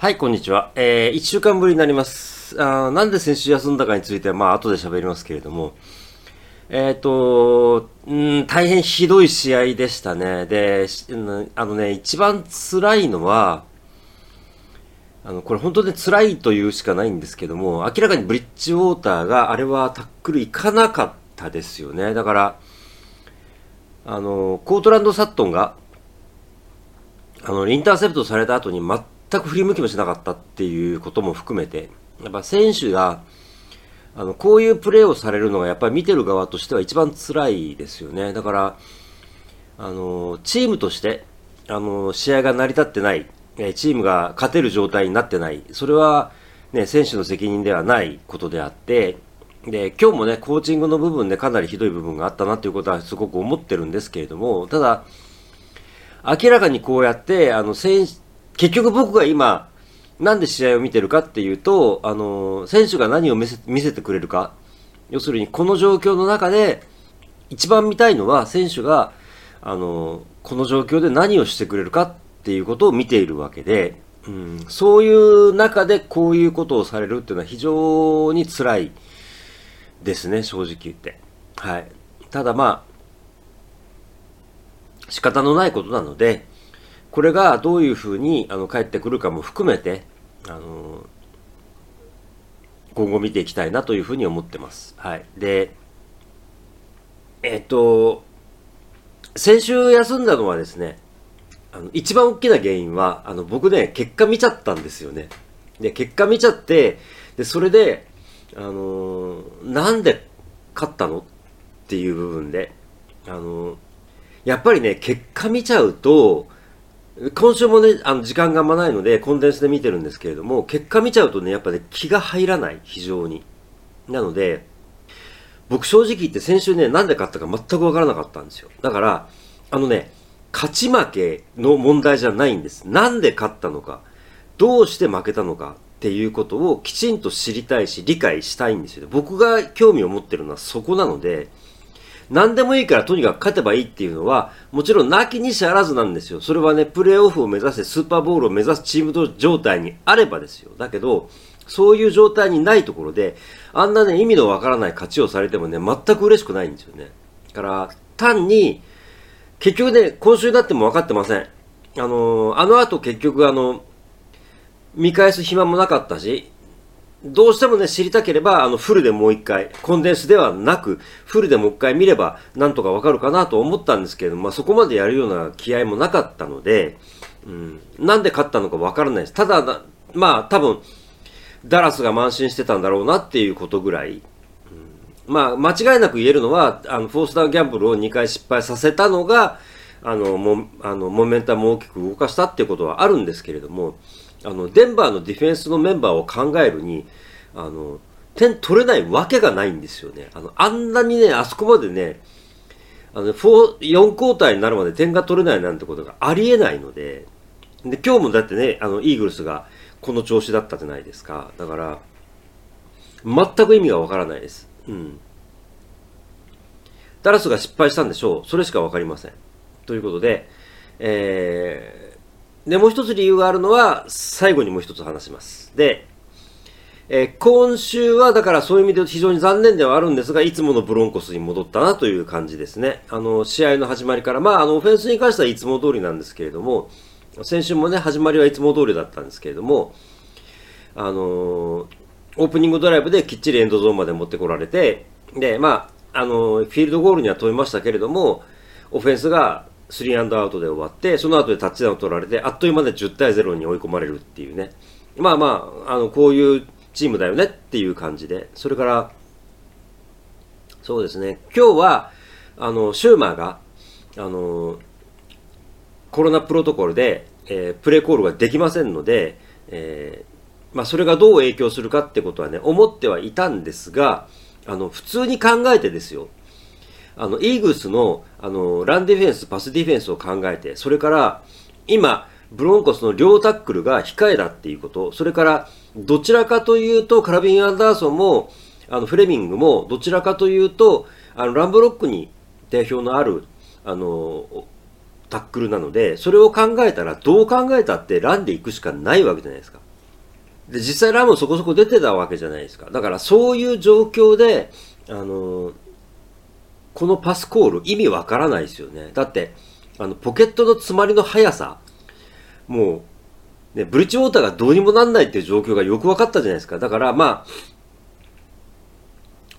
はい、こんにちは。えー、1週間ぶりになります。あーなんで先週休んだかについては、まあ、後で喋りますけれども、えっ、と、うん、大変ひどい試合でしたね。で、あのね、一番辛いのは、あの、これ本当に辛いというしかないんですけども、明らかにブリッジウォーターがあれはタックルいかなかったですよね。だから、あの、コートランド・サットンが、あの、インターセプトされた後に全全く振り向きもしなかったっていうことも含めて、やっぱ選手が、あの、こういうプレーをされるのがやっぱり見てる側としては一番辛いですよね。だから、あの、チームとして、あの、試合が成り立ってない、チームが勝てる状態になってない、それは、ね、選手の責任ではないことであって、で、今日もね、コーチングの部分でかなりひどい部分があったなということはすごく思ってるんですけれども、ただ、明らかにこうやって、あの、選手、結局僕が今、なんで試合を見てるかっていうと、あの、選手が何を見せ見せてくれるか。要するに、この状況の中で、一番見たいのは、選手が、あの、この状況で何をしてくれるかっていうことを見ているわけで、うん、そういう中でこういうことをされるっていうのは非常に辛いですね、正直言って。はい。ただまあ、仕方のないことなので、これがどういうふうにあの返ってくるかも含めて、あの今後見ていきたいなというふうに思ってます。はい。で、えっと、先週休んだのはですね、あの一番大きな原因は、あの僕ね、結果見ちゃったんですよね。で、結果見ちゃって、で、それで、あのなんで勝ったのっていう部分で、あのやっぱりね、結果見ちゃうと、今週もね、あの時間があんまないので、コンデンスで見てるんですけれども、結果見ちゃうとね、やっぱね、気が入らない、非常に。なので、僕正直言って先週ね、なんで勝ったか全くわからなかったんですよ。だから、あのね、勝ち負けの問題じゃないんです。なんで勝ったのか、どうして負けたのかっていうことをきちんと知りたいし、理解したいんですよ。僕が興味を持ってるのはそこなので、何でもいいからとにかく勝てばいいっていうのは、もちろんなきにしあらずなんですよ。それはね、プレーオフを目指してスーパーボールを目指すチーム状態にあればですよ。だけど、そういう状態にないところで、あんなね、意味のわからない勝ちをされてもね、全く嬉しくないんですよね。だから、単に、結局ね、今週になっても分かってません。あのーあの後結局あの、見返す暇もなかったし、どうしてもね、知りたければ、あの、フルでもう一回、コンデンスではなく、フルでもう一回見れば、なんとかわかるかなと思ったんですけれども、まあ、そこまでやるような気合もなかったので、うん、なんで勝ったのかわからないです。ただ、まあ、多分、ダラスが慢心してたんだろうなっていうことぐらい、うんまあ、間違いなく言えるのは、あの、フォースダウンギャンブルを2回失敗させたのが、あの、も、あの、モメンタムを大きく動かしたっていうことはあるんですけれども、あの、デンバーのディフェンスのメンバーを考えるに、あの、点取れないわけがないんですよね。あの、あんなにね、あそこまでね、あの、4、4交代になるまで点が取れないなんてことがありえないので、で、今日もだってね、あの、イーグルスがこの調子だったじゃないですか。だから、全く意味がわからないです。うん。ダラスが失敗したんでしょう。それしかわかりません。ということで、えー、で、もう一つ理由があるのは、最後にもう一つ話します。で、えー今週はだからそういう意味で非常に残念ではあるんですが、いつものブロンコスに戻ったなという感じですね。あの、試合の始まりから、まあ、あの、オフェンスに関してはいつも通りなんですけれども、先週もね、始まりはいつも通りだったんですけれども、あのーオープニングドライブできっちりエンドゾーンまで持ってこられて、で、まあ、あのーフィールドゴールには飛びましたけれども、オフェンスが3アンドアウトで終わって、その後でタッチダウン取られて、あっという間で10対0に追い込まれるっていうね。まあまあ、あの、こういうチームだよねっていう感じで、それから、そうですね、今日は、あの、シューマーが、あの、コロナプロトコルで、えープレーコールができませんので、えーまあ、それがどう影響するかってことはね、思ってはいたんですが、あの、普通に考えてですよ、あの、イーグルスの、あの、ランディフェンス、パスディフェンスを考えて、それから、今、ブロンコスの両タックルが控えだっていうこと、それから、どちらかというと、カラビン・アンダーソンも、あの、フレミングも、どちらかというと、あの、ランブロックに定評のある、あの、タックルなので、それを考えたら、どう考えたってランで行くしかないわけじゃないですか。で、実際ラムそこそこ出てたわけじゃないですか。だからそういう状況で、あの、このパスコール意味わからないですよね。だって、あの、ポケットの詰まりの速さ、もう、ね、ブリッジウォーターがどうにもなんないっていう状況がよく分かったじゃないですか。だから、まあ、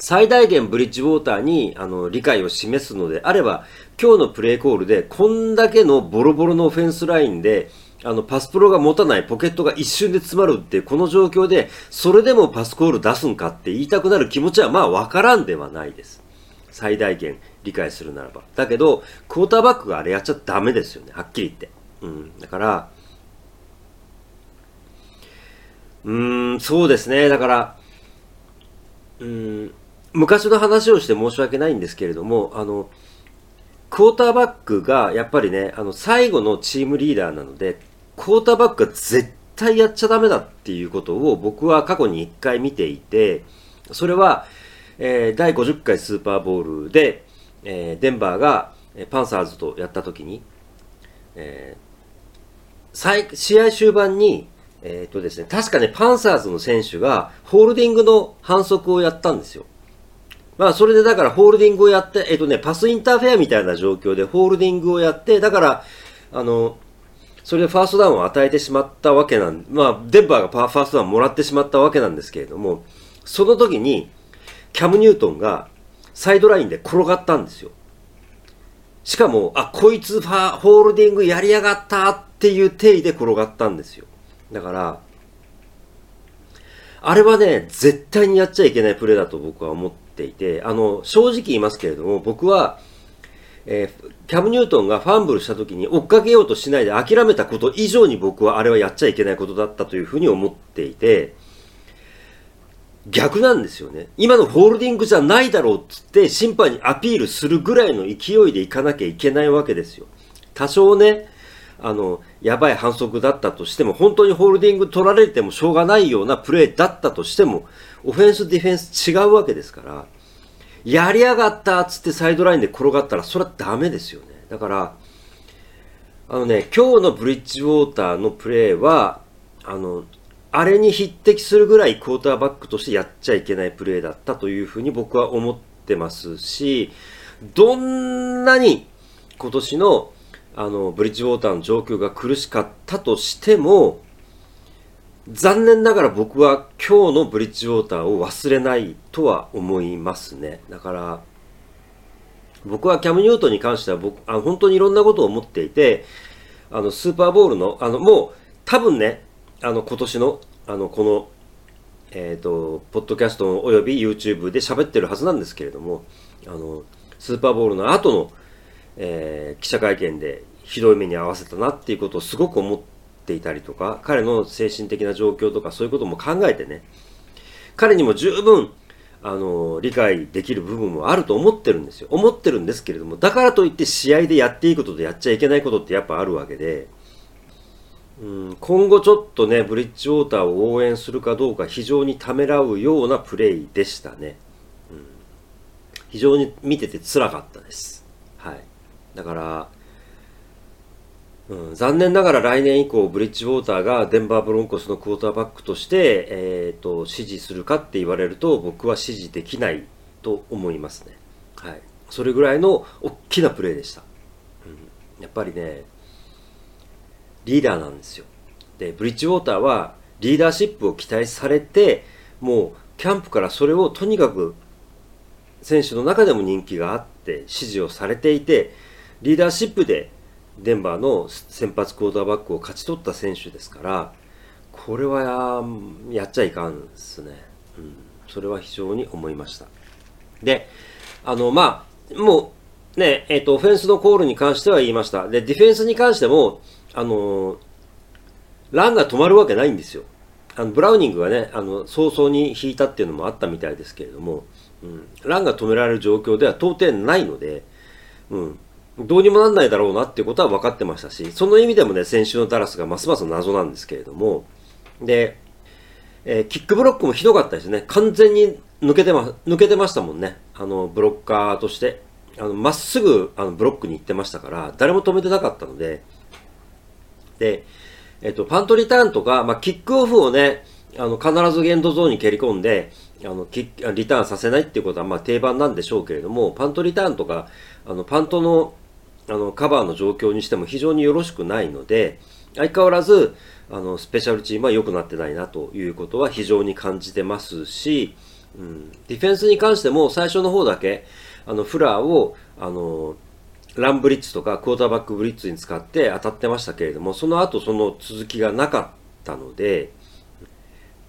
最大限ブリッジウォーターにあの理解を示すのであれば、今日のプレーコールでこんだけのボロボロのオフェンスラインで、あのパスプロが持たないポケットが一瞬で詰まるってこの状況で、それでもパスコール出すんかって言いたくなる気持ちはまあわからんではないです。最大限理解するならば。だけど、クォーターバックがあれやっちゃダメですよね。はっきり言って。うん。だから、うーん、そうですね。だから、うん、昔の話をして申し訳ないんですけれども、あの、クォーターバックがやっぱりね、あの、最後のチームリーダーなので、クォーターバックが絶対やっちゃダメだっていうことを僕は過去に一回見ていて、それは、えー、第50回スーパーボールで、えー、デンバーがパンサーズとやった時に、えー、試合終盤に、えっ、とですね、確かね、パンサーズの選手がホールディングの反則をやったんですよ。まあ、それでだからホールディングをやって、えっとね、パスインターフェアみたいな状況でホールディングをやって、だから、あの、それでファーストダウンを与えてしまったわけなん、まあ、デンバーがファーストダウンもらってしまったわけなんですけれども、その時に、キャム・ニュートンがサイドラインで転がったんですよ。しかも、あ、こいつファホールディングやりやがったっていう定義で転がったんですよ。だから、あれはね、絶対にやっちゃいけないプレーだと僕は思っていて、あの、正直言いますけれども、僕は、えー、キャム・ニュートンがファンブルした時に追っかけようとしないで諦めたこと以上に僕はあれはやっちゃいけないことだったというふうに思っていて、逆なんですよね。今のホールディングじゃないだろうっつって審判にアピールするぐらいの勢いでいかなきゃいけないわけですよ。多少ね、あの、やばい反則だったとしても、本当にホールディング取られてもしょうがないようなプレーだったとしても、オフェンス、ディフェンス違うわけですから、やりやがったっつってサイドラインで転がったら、それはダメですよね。だから、あのね、今日のブリッジウォーターのプレーは、あの、あれに匹敵するぐらいクォーターバックとしてやっちゃいけないプレーだったというふうに僕は思ってますし、どんなに今年のあのブリッジウォーターの状況が苦しかったとしても、残念ながら僕は今日のブリッジウォーターを忘れないとは思いますね。だから、僕はキャム・ニュートンに関しては僕、あ本当にいろんなことを思っていて、あの、スーパーボールの、あの、もう、多分ね、あの、今年の、あの、この、えっ、ー、と、ポッドキャストおよび YouTube で喋ってるはずなんですけれども、あの、スーパーボールの後の、えー、記者会見でひどい目に遭わせたなっていうことをすごく思っていたりとか、彼の精神的な状況とかそういうことも考えてね、彼にも十分、あの、理解できる部分もあると思ってるんですよ。思ってるんですけれども、だからといって試合でやっていいこととやっちゃいけないことってやっぱあるわけで、うん、今後ちょっとね、ブリッジウォーターを応援するかどうか非常にためらうようなプレイでしたね。うん、非常に見てて辛かったです。はい。だから、うん、残念ながら来年以降、ブリッジウォーターがデンバーブロンコスのクォーターバックとして、えーと、支持するかって言われると、僕は支持できないと思いますね。はい。それぐらいの大きなプレーでした。うん、やっぱりね、リーダーなんですよ。で、ブリッジウォーターはリーダーシップを期待されて、もうキャンプからそれをとにかく選手の中でも人気があって支持をされていて、リーダーシップでデンバーの先発クォーターバックを勝ち取った選手ですから、これはやっちゃいかんですね。うん、それは非常に思いました。で、あの、まあ、もう、ね、えっ、ー、と、オフェンスのコールに関しては言いました。で、ディフェンスに関しても、あの、ランが止まるわけないんですよ。あのブラウニングがね、あの、早々に引いたっていうのもあったみたいですけれども、うん、ランが止められる状況では到底ないので、うん、どうにもなんないだろうなっていうことは分かってましたし、その意味でもね、先週のダラスがますます謎なんですけれども、で、えー、キックブロックもひどかったですね。完全に抜けてま、抜けてましたもんね。あの、ブロッカーとして。あの、まっすぐ、あの、ブロックに行ってましたから、誰も止めてなかったの、で、えっと、パントリターンとか、まあ、キックオフをね、あの、必ず限度ゾーンに蹴り込んで、あの、リターンさせないっていうことは、ま、定番なんでしょうけれども、パントリターンとか、あの、パントの、あの、カバーの状況にしても非常によろしくないので、相変わらず、あの、スペシャルチームは良くなってないなということは非常に感じてますし、うん、ディフェンスに関しても最初の方だけ、あの、フラーを、あの、ランブリッツとかクォーターバックブリッツに使って当たってましたけれども、その後その続きがなかったので、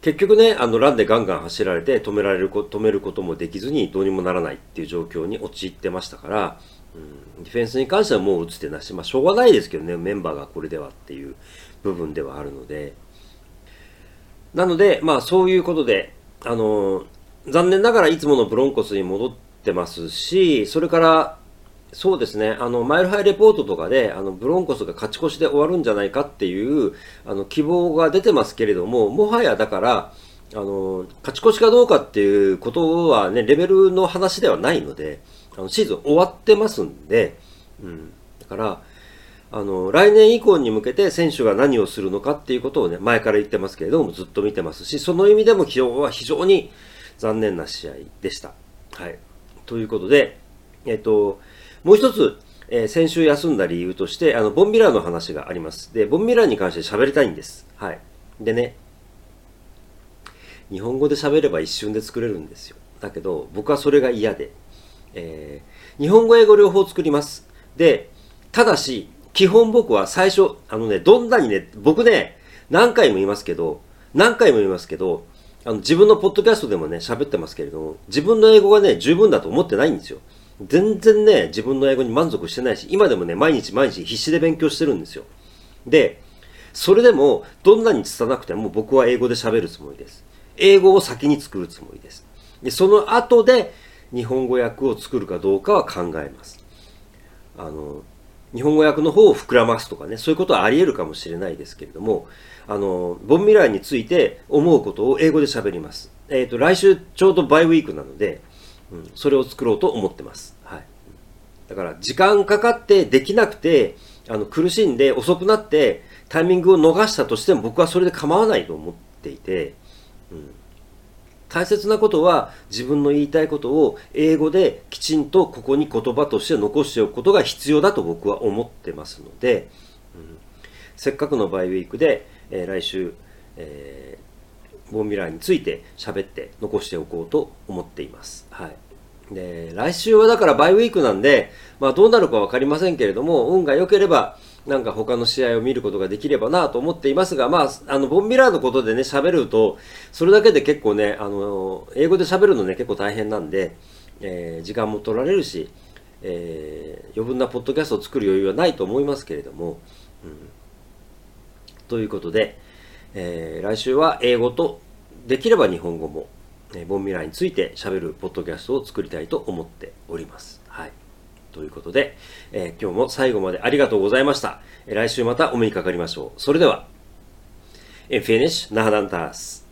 結局ね、あの、ランでガンガン走られて止められるこ、止めることもできずにどうにもならないっていう状況に陥ってましたから、うん、ディフェンスに関してはもう打つ手なし、まあしょうがないですけどね、メンバーがこれではっていう部分ではあるので、なので、まあそういうことで、あの、残念ながらいつものブロンコスに戻ってますし、それからそうですね、あのマイルハイレポートとかであのブロンコスが勝ち越しで終わるんじゃないかっていうあの希望が出てますけれども、もはやだからあの勝ち越しかどうかっていうことは、ね、レベルの話ではないので、あのシーズン終わってますんで、うん、だからあの来年以降に向けて選手が何をするのかっていうことを、ね、前から言ってますけれども、ずっと見てますし、その意味でも今日は非常に残念な試合でした。はい、ということで、えっともう一つ、えー、先週休んだ理由として、あの、ボンミラーの話があります。で、ボンミラーに関して喋りたいんです。はい。でね、日本語で喋れば一瞬で作れるんですよ。だけど、僕はそれが嫌で、えー、日本語、英語両方作ります。で、ただし、基本僕は最初、あのね、どんなにね、僕ね、何回も言いますけど、何回も言いますけど、あの自分のポッドキャストでもね、喋ってますけれども、自分の英語がね、十分だと思ってないんですよ。全然ね、自分の英語に満足してないし、今でもね、毎日毎日必死で勉強してるんですよ。で、それでも、どんなに拙なくても僕は英語で喋るつもりです。英語を先に作るつもりです。で、その後で日本語訳を作るかどうかは考えます。あの、日本語訳の方を膨らますとかね、そういうことはあり得るかもしれないですけれども、あの、ボンミラーについて思うことを英語で喋ります。えっ、ー、と、来週ちょうどバイウィークなので、それを作ろうと思ってます。はい。だから、時間かかってできなくて、あの、苦しんで遅くなって、タイミングを逃したとしても僕はそれで構わないと思っていて、うん、大切なことは自分の言いたいことを英語できちんとここに言葉として残しておくことが必要だと僕は思ってますので、うん、せっかくのバイウィークで、えー、来週、えボンミラーについて喋って残しておこうと思っています。はい。で、来週はだからバイウィークなんで、まあどうなるかわかりませんけれども、運が良ければ、なんか他の試合を見ることができればなと思っていますが、まあ、あの、ボンミラーのことでね、喋ると、それだけで結構ね、あの、英語で喋るのね、結構大変なんで、えー、時間も取られるし、えー、余分なポッドキャストを作る余裕はないと思いますけれども、うん、ということで、えー、来週は英語とできれば日本語も、えー、ボンミラーについて喋るポッドキャストを作りたいと思っております。はい。ということで、えー、今日も最後までありがとうございました。来週またお目にかかりましょう。それでは、En finish, nahadantas.